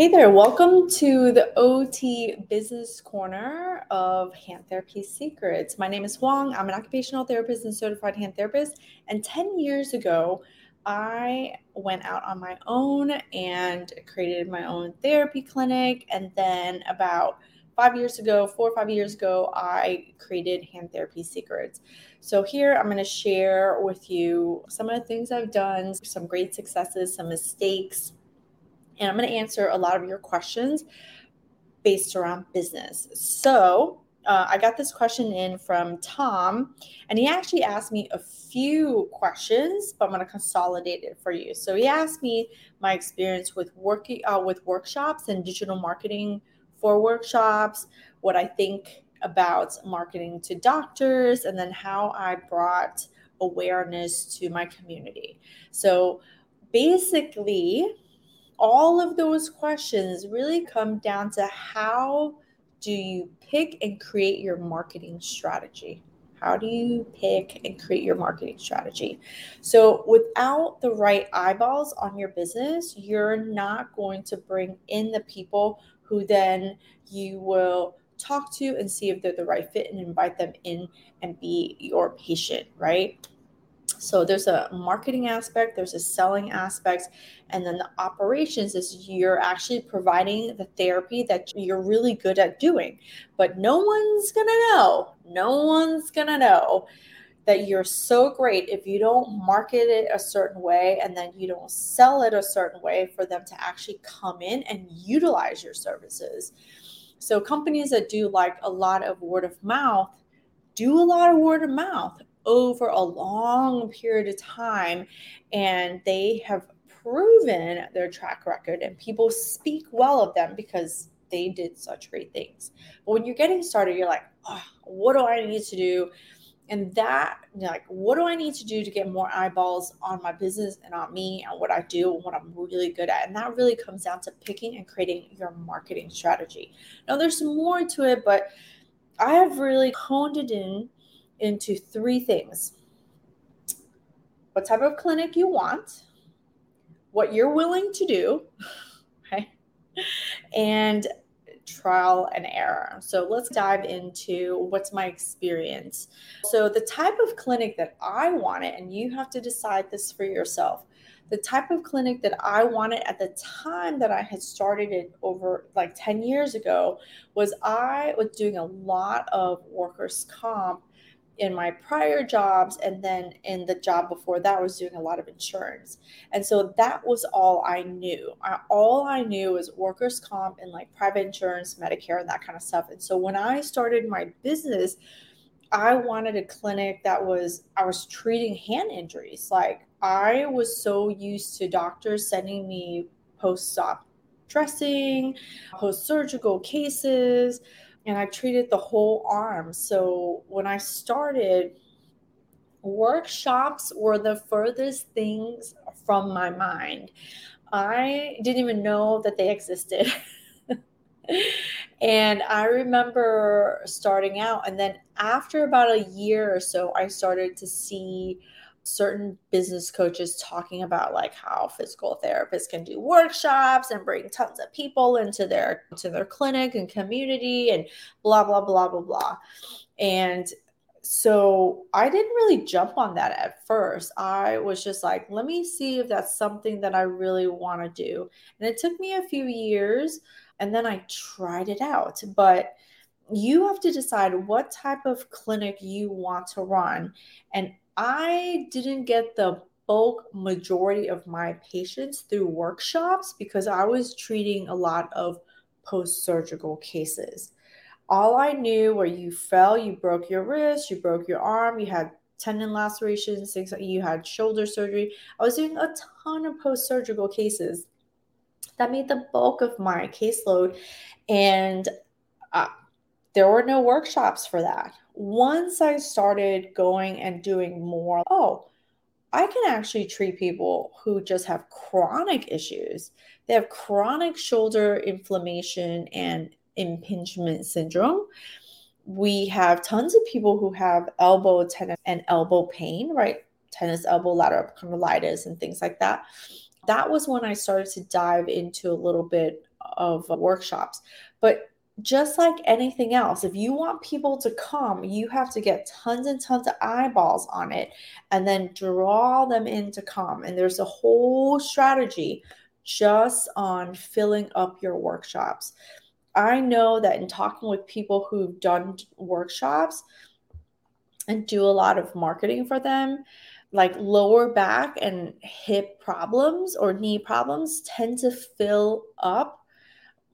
Hey there, welcome to the OT Business Corner of Hand Therapy Secrets. My name is Huong. I'm an occupational therapist and certified hand therapist. And 10 years ago, I went out on my own and created my own therapy clinic. And then about five years ago, four or five years ago, I created Hand Therapy Secrets. So, here I'm going to share with you some of the things I've done, some great successes, some mistakes and I'm going to answer a lot of your questions based around business. So, uh, I got this question in from Tom, and he actually asked me a few questions, but I'm going to consolidate it for you. So he asked me my experience with working uh, with workshops and digital marketing for workshops, what I think about marketing to doctors, and then how I brought awareness to my community. So basically, all of those questions really come down to how do you pick and create your marketing strategy? How do you pick and create your marketing strategy? So, without the right eyeballs on your business, you're not going to bring in the people who then you will talk to and see if they're the right fit and invite them in and be your patient, right? So there's a marketing aspect, there's a selling aspect, and then the operations is you're actually providing the therapy that you're really good at doing. But no one's gonna know, no one's gonna know that you're so great if you don't market it a certain way and then you don't sell it a certain way for them to actually come in and utilize your services. So companies that do like a lot of word of mouth do a lot of word of mouth over a long period of time and they have proven their track record and people speak well of them because they did such great things. But when you're getting started, you're like, oh, what do I need to do? And that, like, what do I need to do to get more eyeballs on my business and on me and what I do and what I'm really good at? And that really comes down to picking and creating your marketing strategy. Now, there's more to it, but I have really honed it in into three things what type of clinic you want, what you're willing to do, and trial and error. So let's dive into what's my experience. So, the type of clinic that I wanted, and you have to decide this for yourself. The type of clinic that I wanted at the time that I had started it over like 10 years ago was I was doing a lot of workers' comp in my prior jobs and then in the job before that was doing a lot of insurance. And so that was all i knew. I, all i knew was workers comp and like private insurance medicare and that kind of stuff. And so when i started my business i wanted a clinic that was i was treating hand injuries. Like i was so used to doctors sending me post-op dressing post-surgical cases and I treated the whole arm. So when I started, workshops were the furthest things from my mind. I didn't even know that they existed. and I remember starting out, and then after about a year or so, I started to see certain business coaches talking about like how physical therapists can do workshops and bring tons of people into their to their clinic and community and blah blah blah blah blah and so I didn't really jump on that at first. I was just like, let me see if that's something that I really want to do. And it took me a few years and then I tried it out. But you have to decide what type of clinic you want to run. And I didn't get the bulk majority of my patients through workshops because I was treating a lot of post surgical cases. All I knew were you fell, you broke your wrist, you broke your arm, you had tendon lacerations, you had shoulder surgery. I was doing a ton of post surgical cases. That made the bulk of my caseload. And uh, there were no workshops for that. Once I started going and doing more, oh, I can actually treat people who just have chronic issues. They have chronic shoulder inflammation and impingement syndrome. We have tons of people who have elbow tennis and elbow pain, right? Tennis elbow lateral epicondylitis and things like that. That was when I started to dive into a little bit of workshops. But just like anything else, if you want people to come, you have to get tons and tons of eyeballs on it and then draw them in to come. And there's a whole strategy just on filling up your workshops. I know that in talking with people who've done workshops and do a lot of marketing for them, like lower back and hip problems or knee problems tend to fill up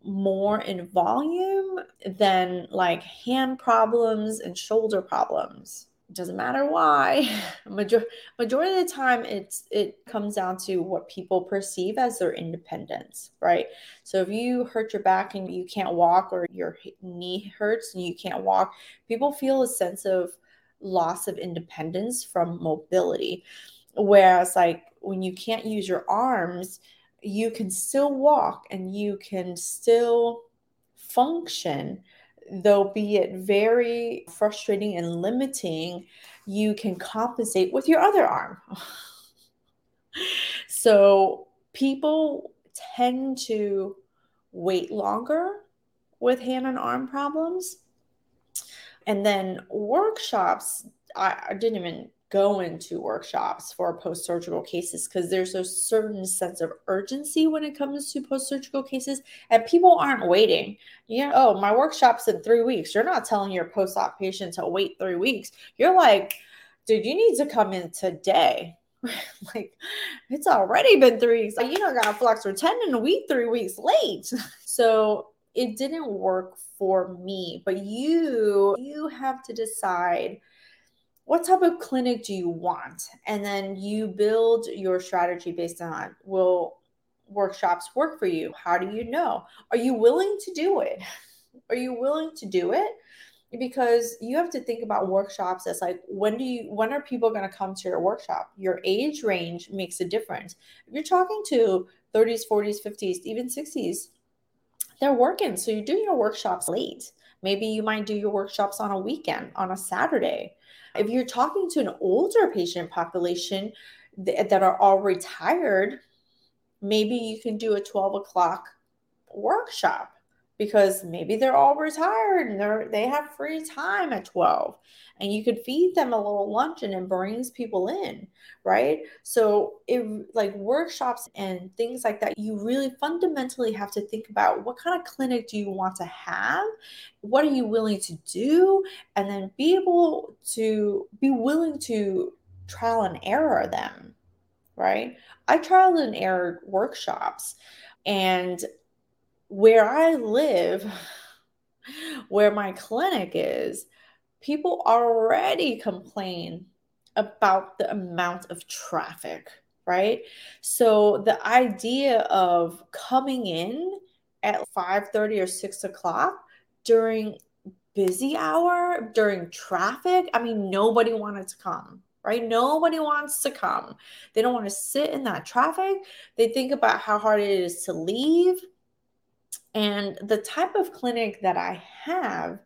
more in volume than like hand problems and shoulder problems. It doesn't matter why. Major- majority of the time, it's it comes down to what people perceive as their independence, right? So if you hurt your back and you can't walk, or your knee hurts and you can't walk, people feel a sense of loss of independence from mobility. Whereas, like when you can't use your arms, you can still walk and you can still function, though be it very frustrating and limiting, you can compensate with your other arm. so people tend to wait longer with hand and arm problems. And then workshops, I, I didn't even go into workshops for post surgical cases because there's a certain sense of urgency when it comes to post surgical cases, and people aren't waiting. Yeah, oh, my workshop's in three weeks. You're not telling your post op patient to wait three weeks. You're like, dude, you need to come in today. like, it's already been three weeks. You don't got a flexor tendon a week, three weeks late. so it didn't work for me, but you you have to decide what type of clinic do you want? And then you build your strategy based on will workshops work for you? How do you know? Are you willing to do it? Are you willing to do it? Because you have to think about workshops as like when do you when are people going to come to your workshop? Your age range makes a difference. If you're talking to 30s, 40s, 50s, even 60s, they're working. So you're doing your workshops late. Maybe you might do your workshops on a weekend, on a Saturday if you're talking to an older patient population th- that are all retired, maybe you can do a 12 o'clock workshop because maybe they're all retired and they're they have free time at 12 and you could feed them a little lunch and brings people in right? So it like workshops and things like that you really fundamentally have to think about what kind of clinic do you want to have? What are you willing to do? And then be able to be willing to trial and error them right? I trial and error workshops and where I live, where my clinic is, people already complain about the amount of traffic, right? So the idea of coming in at 5:30 or 6 o'clock during busy hour, during traffic, I mean, nobody wanted to come right? Nobody wants to come. They don't want to sit in that traffic. They think about how hard it is to leave. And the type of clinic that I have,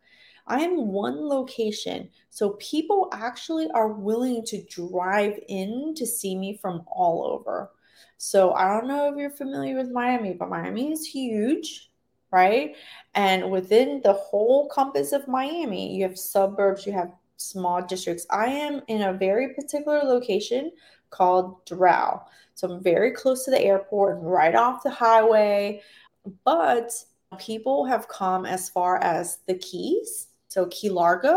I am one location. So people actually are willing to drive in to see me from all over. So I don't know if you're familiar with Miami, but Miami is huge, right? And within the whole compass of Miami, you have suburbs, you have small districts. I am in a very particular location called Doral. So I'm very close to the airport and right off the highway. But people have come as far as the Keys, so Key Largo.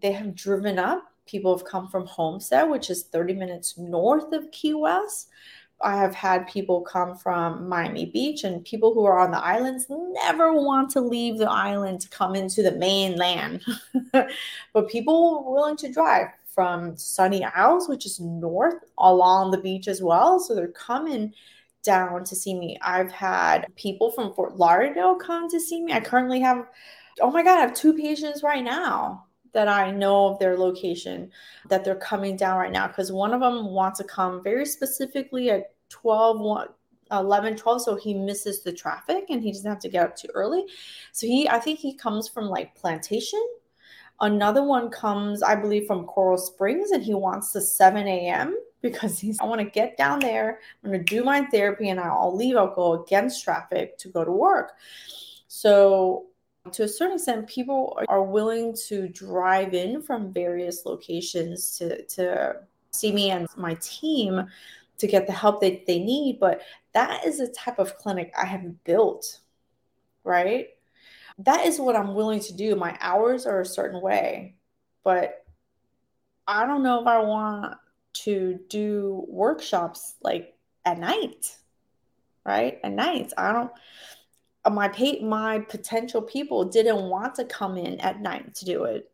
They have driven up. People have come from Homestead, which is 30 minutes north of Key West. I have had people come from Miami Beach, and people who are on the islands never want to leave the island to come into the mainland. but people willing to drive from Sunny Isles, which is north along the beach as well. So they're coming down to see me. I've had people from Fort Lauderdale come to see me. I currently have, oh my God, I have two patients right now that I know of their location that they're coming down right now because one of them wants to come very specifically at 12, 1, 11, 12. So he misses the traffic and he doesn't have to get up too early. So he, I think he comes from like Plantation. Another one comes, I believe, from Coral Springs and he wants the 7 a.m because he's I want to get down there, I'm going to do my therapy and I'll leave, I'll go against traffic to go to work. So to a certain extent, people are willing to drive in from various locations to, to see me and my team to get the help that they need. But that is the type of clinic I have built, right? That is what I'm willing to do. My hours are a certain way, but I don't know if I want to do workshops like at night, right? At night. I don't my pay, my potential people didn't want to come in at night to do it.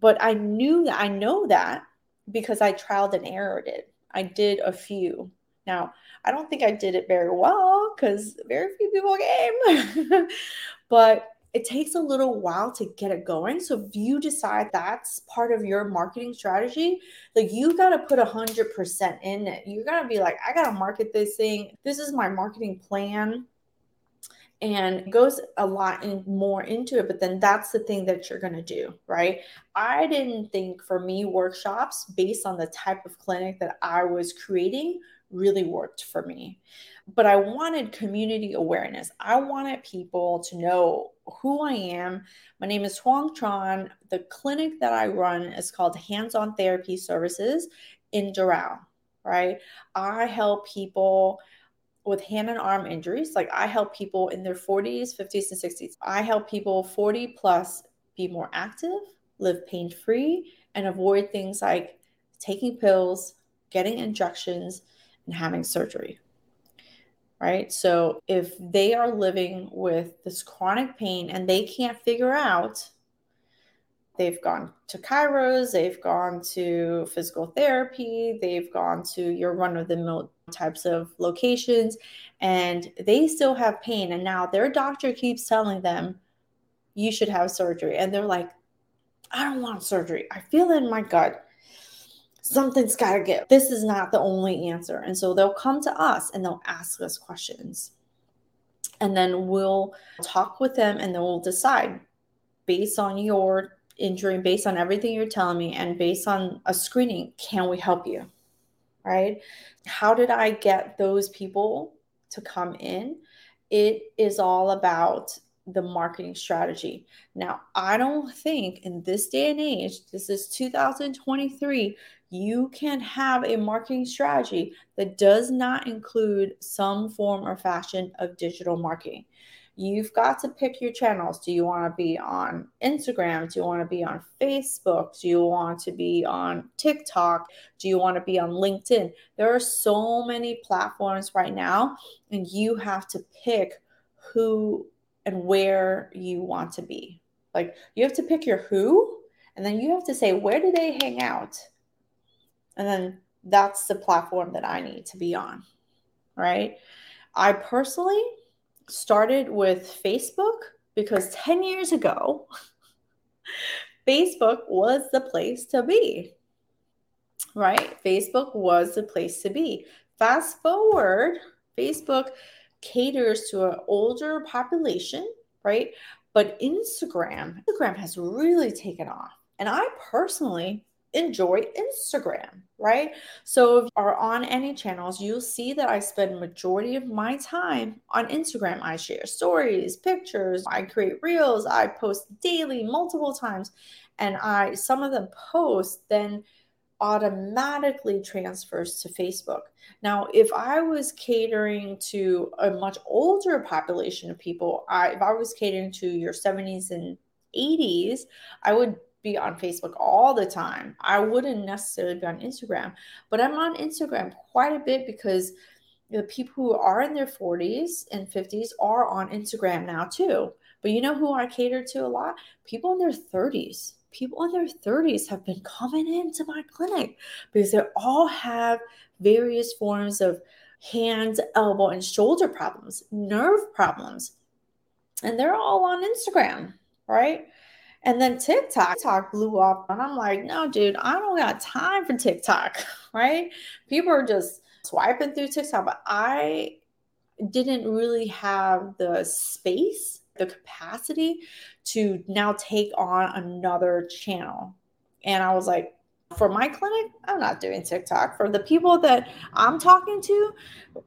But I knew that I know that because I trialed and errored it. I did a few. Now, I don't think I did it very well because very few people came. but it takes a little while to get it going. So if you decide that's part of your marketing strategy, like you got to put a hundred percent in it. You got to be like, I got to market this thing. This is my marketing plan and goes a lot in, more into it but then that's the thing that you're going to do right i didn't think for me workshops based on the type of clinic that i was creating really worked for me but i wanted community awareness i wanted people to know who i am my name is huong tran the clinic that i run is called hands-on therapy services in doral right i help people with hand and arm injuries. Like I help people in their 40s, 50s, and 60s. I help people 40 plus be more active, live pain free, and avoid things like taking pills, getting injections, and having surgery. Right. So if they are living with this chronic pain and they can't figure out they've gone to chiros, they've gone to physical therapy, they've gone to your run of the mill types of locations, and they still have pain. And now their doctor keeps telling them, you should have surgery. And they're like, I don't want surgery. I feel in my gut. Something's got to give. This is not the only answer. And so they'll come to us and they'll ask us questions. And then we'll talk with them and then we'll decide based on your injury based on everything you're telling me and based on a screening can we help you right how did i get those people to come in it is all about the marketing strategy now i don't think in this day and age this is 2023 you can have a marketing strategy that does not include some form or fashion of digital marketing you've got to pick your channels. Do you want to be on Instagram? Do you want to be on Facebook? Do you want to be on TikTok? Do you want to be on LinkedIn? There are so many platforms right now, and you have to pick who and where you want to be. Like you have to pick your who, and then you have to say, where do they hang out? And then that's the platform that I need to be on. Right. I personally started with Facebook because 10 years ago, Facebook was the place to be. Right? Facebook was the place to be. Fast forward, Facebook caters to an older population, right? But Instagram, Instagram has really taken off. And I personally enjoy Instagram, right? So if you are on any channels, you'll see that I spend majority of my time on Instagram. I share stories, pictures, I create reels, I post daily multiple times and I some of them post then automatically transfers to Facebook. Now, if I was catering to a much older population of people, I, if I was catering to your 70s and 80s, I would be on Facebook all the time. I wouldn't necessarily be on Instagram, but I'm on Instagram quite a bit because the people who are in their 40s and 50s are on Instagram now too. But you know who I cater to a lot? People in their 30s. People in their 30s have been coming into my clinic because they all have various forms of hands, elbow, and shoulder problems, nerve problems. And they're all on Instagram, right? And then TikTok, TikTok blew up. And I'm like, no, dude, I don't got time for TikTok, right? People are just swiping through TikTok, but I didn't really have the space, the capacity to now take on another channel. And I was like, For my clinic, I'm not doing TikTok. For the people that I'm talking to,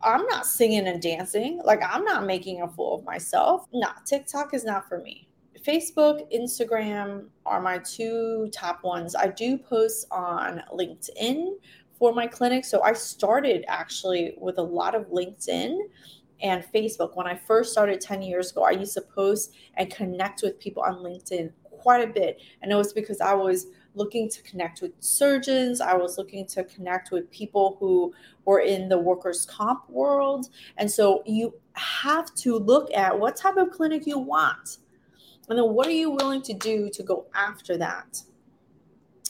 I'm not singing and dancing. Like I'm not making a fool of myself. Nah, TikTok is not for me. Facebook, Instagram are my two top ones. I do post on LinkedIn for my clinic. So I started actually with a lot of LinkedIn and Facebook. When I first started 10 years ago, I used to post and connect with people on LinkedIn quite a bit. And it was because I was looking to connect with surgeons. I was looking to connect with people who were in the workers' comp world. And so you have to look at what type of clinic you want. And then what are you willing to do to go after that?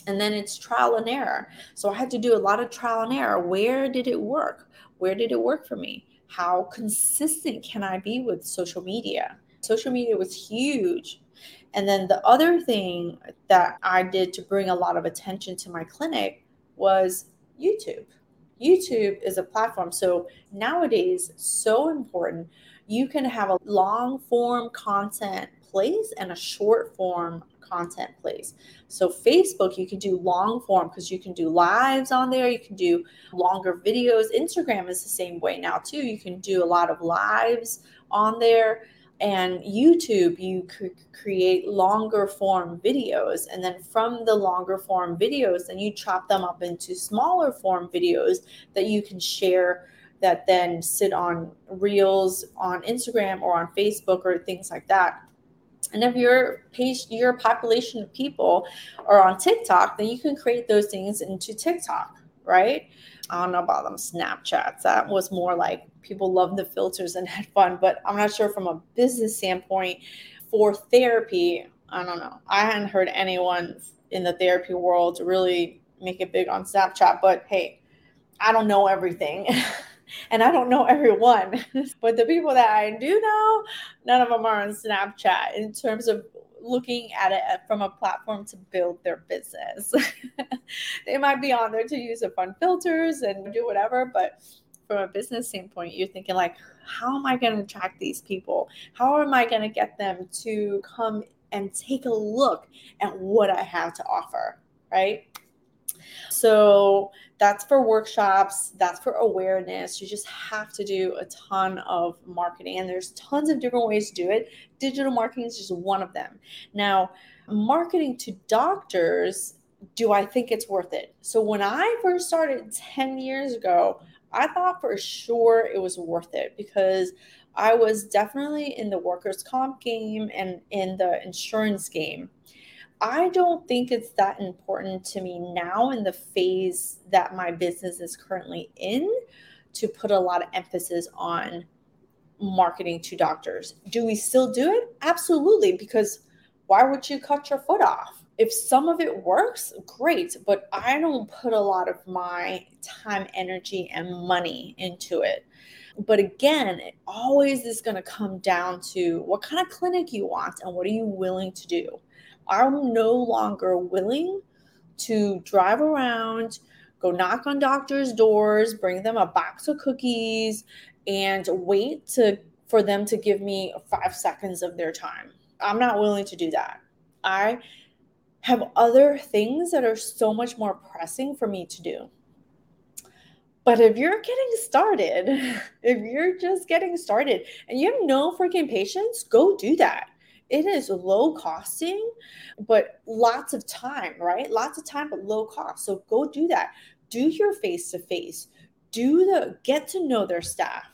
And then it's trial and error. So I had to do a lot of trial and error. Where did it work? Where did it work for me? How consistent can I be with social media? Social media was huge. And then the other thing that I did to bring a lot of attention to my clinic was YouTube. YouTube is a platform. So nowadays, so important. You can have a long form content place and a short form content place. So Facebook, you can do long form because you can do lives on there. You can do longer videos. Instagram is the same way now too. You can do a lot of lives on there. And YouTube, you could create longer form videos. And then from the longer form videos, then you chop them up into smaller form videos that you can share that then sit on reels on Instagram or on Facebook or things like that. And if your page, your population of people are on TikTok, then you can create those things into TikTok, right? I don't know about them Snapchats. That was more like people love the filters and had fun, but I'm not sure from a business standpoint for therapy. I don't know. I hadn't heard anyone in the therapy world really make it big on Snapchat, but hey, I don't know everything. and I don't know everyone, but the people that I do know, none of them are on Snapchat in terms of looking at it uh, from a platform to build their business. they might be on there to use the fun filters and do whatever, but from a business standpoint, you're thinking like, how am I going to attract these people? How am I going to get them to come and take a look at what I have to offer? Right. So that's for workshops, that's for awareness. You just have to do a ton of marketing, and there's tons of different ways to do it. Digital marketing is just one of them. Now, marketing to doctors, do I think it's worth it? So, when I first started 10 years ago, I thought for sure it was worth it because I was definitely in the workers' comp game and in the insurance game. I don't think it's that important to me now in the phase that my business is currently in to put a lot of emphasis on marketing to doctors. Do we still do it? Absolutely, because why would you cut your foot off? If some of it works, great, but I don't put a lot of my time, energy, and money into it. But again, it always is going to come down to what kind of clinic you want and what are you willing to do. I'm no longer willing to drive around, go knock on doctors' doors, bring them a box of cookies, and wait to for them to give me five seconds of their time. I'm not willing to do that. I have other things that are so much more pressing for me to do. But if you're getting started, if you're just getting started and you have no freaking patience, go do that it is low costing, but lots of time, right? Lots of time, but low cost. So go do that. Do your face to face. Do the get to know their staff.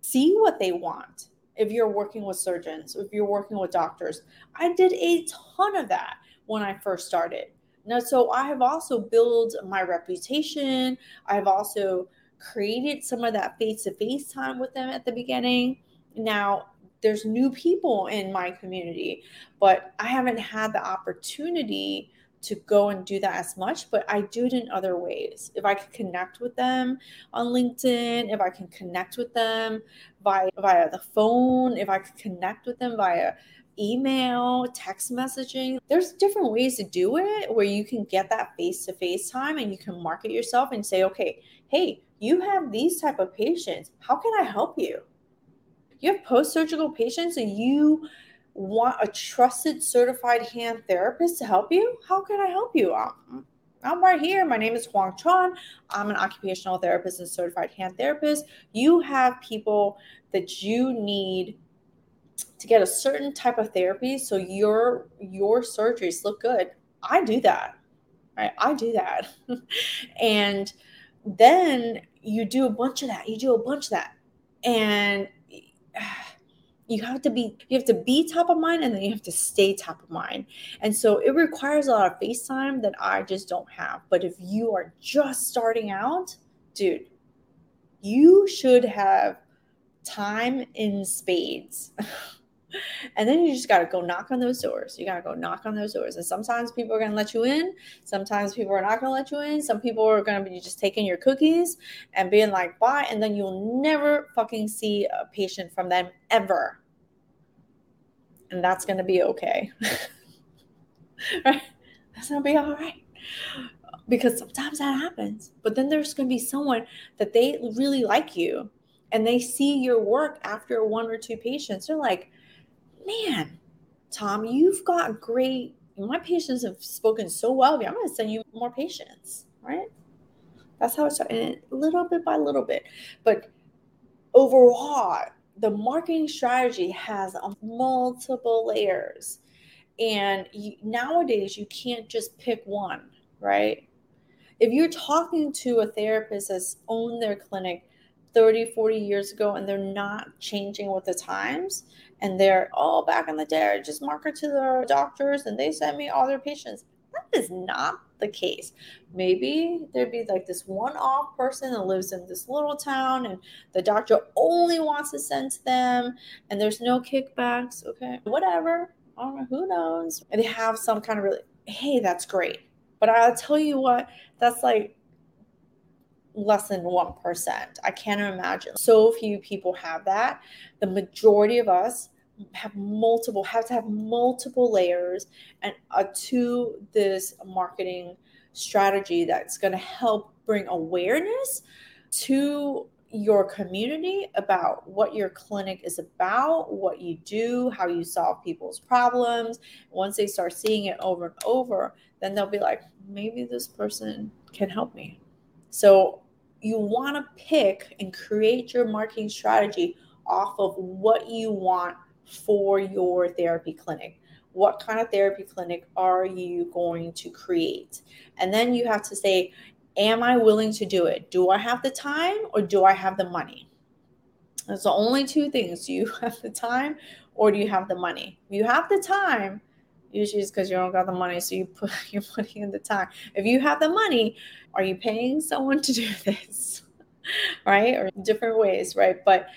See what they want. If you're working with surgeons, if you're working with doctors, I did a ton of that when I first started. Now, so I have also built my reputation. I've also created some of that face to face time with them at the beginning. Now, there's new people in my community, but I haven't had the opportunity to go and do that as much, but I do it in other ways. If I can connect with them on LinkedIn, if I can connect with them via via the phone, if I can connect with them via email, text messaging, there's different ways to do it where you can get that face-to-face time and you can market yourself and say, "Okay, hey, you have these type of patients. How can I help you?" You have post surgical patients and you want a trusted certified hand therapist to help you, how can I help you? Um, I'm right here. My name is Huong Tran. I'm an occupational therapist and certified hand therapist. You have people that you need to get a certain type of therapy so your your surgeries look good. I do that. Right? I do that. and then you do a bunch of that. You do a bunch of that. And you have to be you have to be top of mind and then you have to stay top of mind. And so it requires a lot of face time that i just don't have. But if you are just starting out dude you should have time in spades and then you just got to go knock on those doors you got to go knock on those doors and sometimes people are going to let you in sometimes people are not going to let you in some people are going to be just taking your cookies and being like bye and then you'll never fucking see a patient from them ever and that's going to be okay. right? That's going to be all right. Because sometimes that happens. But then there's going to be someone that they really like you and they see your work after one or two patients. They're like, man, Tom, you've got great. My patients have spoken so well of you. I'm going to send you more patients, right? That's how it started, little bit by little bit. But overall, the marketing strategy has multiple layers. And you, nowadays, you can't just pick one, right? If you're talking to a therapist that's owned their clinic 30, 40 years ago and they're not changing with the times and they're all back in the day, I just market to the doctors and they send me all their patients. That is not the case. Maybe there'd be like this one off person that lives in this little town and the doctor only wants to send to them and there's no kickbacks. Okay, whatever. I don't know, who knows? And they have some kind of really, hey, that's great. But I'll tell you what, that's like less than 1%. I can't imagine. So few people have that. The majority of us have multiple have to have multiple layers and uh, to this marketing strategy that's going to help bring awareness to your community about what your clinic is about, what you do, how you solve people's problems. Once they start seeing it over and over, then they'll be like, maybe this person can help me. So you want to pick and create your marketing strategy off of what you want for your therapy clinic. What kind of therapy clinic are you going to create? And then you have to say, Am I willing to do it? Do I have the time or do I have the money? That's the only two things. Do you have the time or do you have the money? If you have the time, usually it's because you don't got the money, so you put you're putting in the time. If you have the money, are you paying someone to do this? right? Or different ways, right? But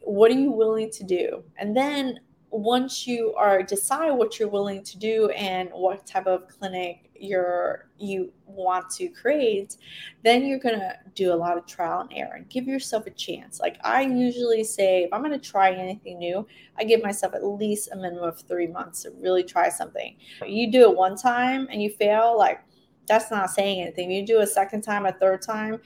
what are you willing to do? And then once you are decide what you're willing to do and what type of clinic you're you want to create then you're going to do a lot of trial and error and give yourself a chance like i usually say if i'm going to try anything new i give myself at least a minimum of three months to really try something you do it one time and you fail like that's not saying anything you do a second time a third time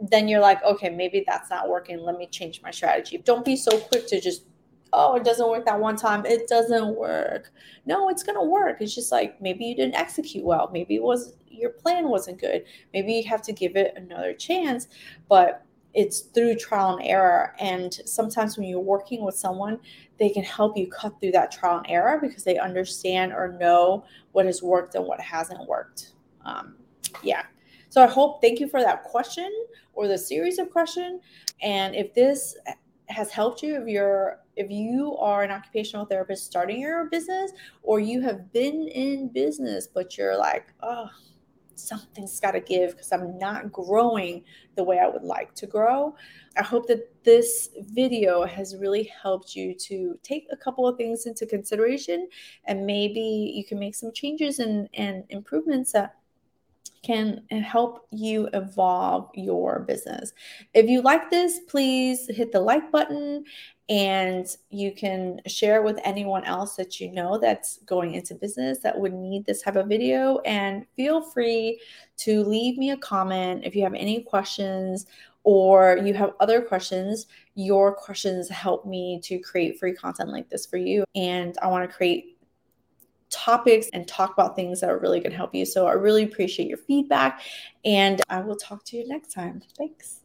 then you're like, okay, maybe that's not working. Let me change my strategy. Don't be so quick to just, oh, it doesn't work that one time. It doesn't work. No, it's gonna work. It's just like maybe you didn't execute well. Maybe it was your plan wasn't good. Maybe you have to give it another chance. But it's through trial and error. And sometimes when you're working with someone, they can help you cut through that trial and error because they understand or know what has worked and what hasn't worked. Um, yeah. So I hope, thank you for that question or the series of question. And if this has helped you, if you're if you are an occupational therapist starting your business, or you have been in business, but you're like, oh, something's got to give because I'm not growing the way I would like to grow. I hope that this video has really helped you to take a couple of things into consideration and maybe you can make some changes and, and improvements that can help you evolve your business. If you like this, please hit the like button and you can share with anyone else that you know that's going into business that would need this type of video. And feel free to leave me a comment if you have any questions or you have other questions. Your questions help me to create free content like this for you. And I want to create topics and talk about things that are really going to help you. So I really appreciate your feedback and I will talk to you next time. Thanks.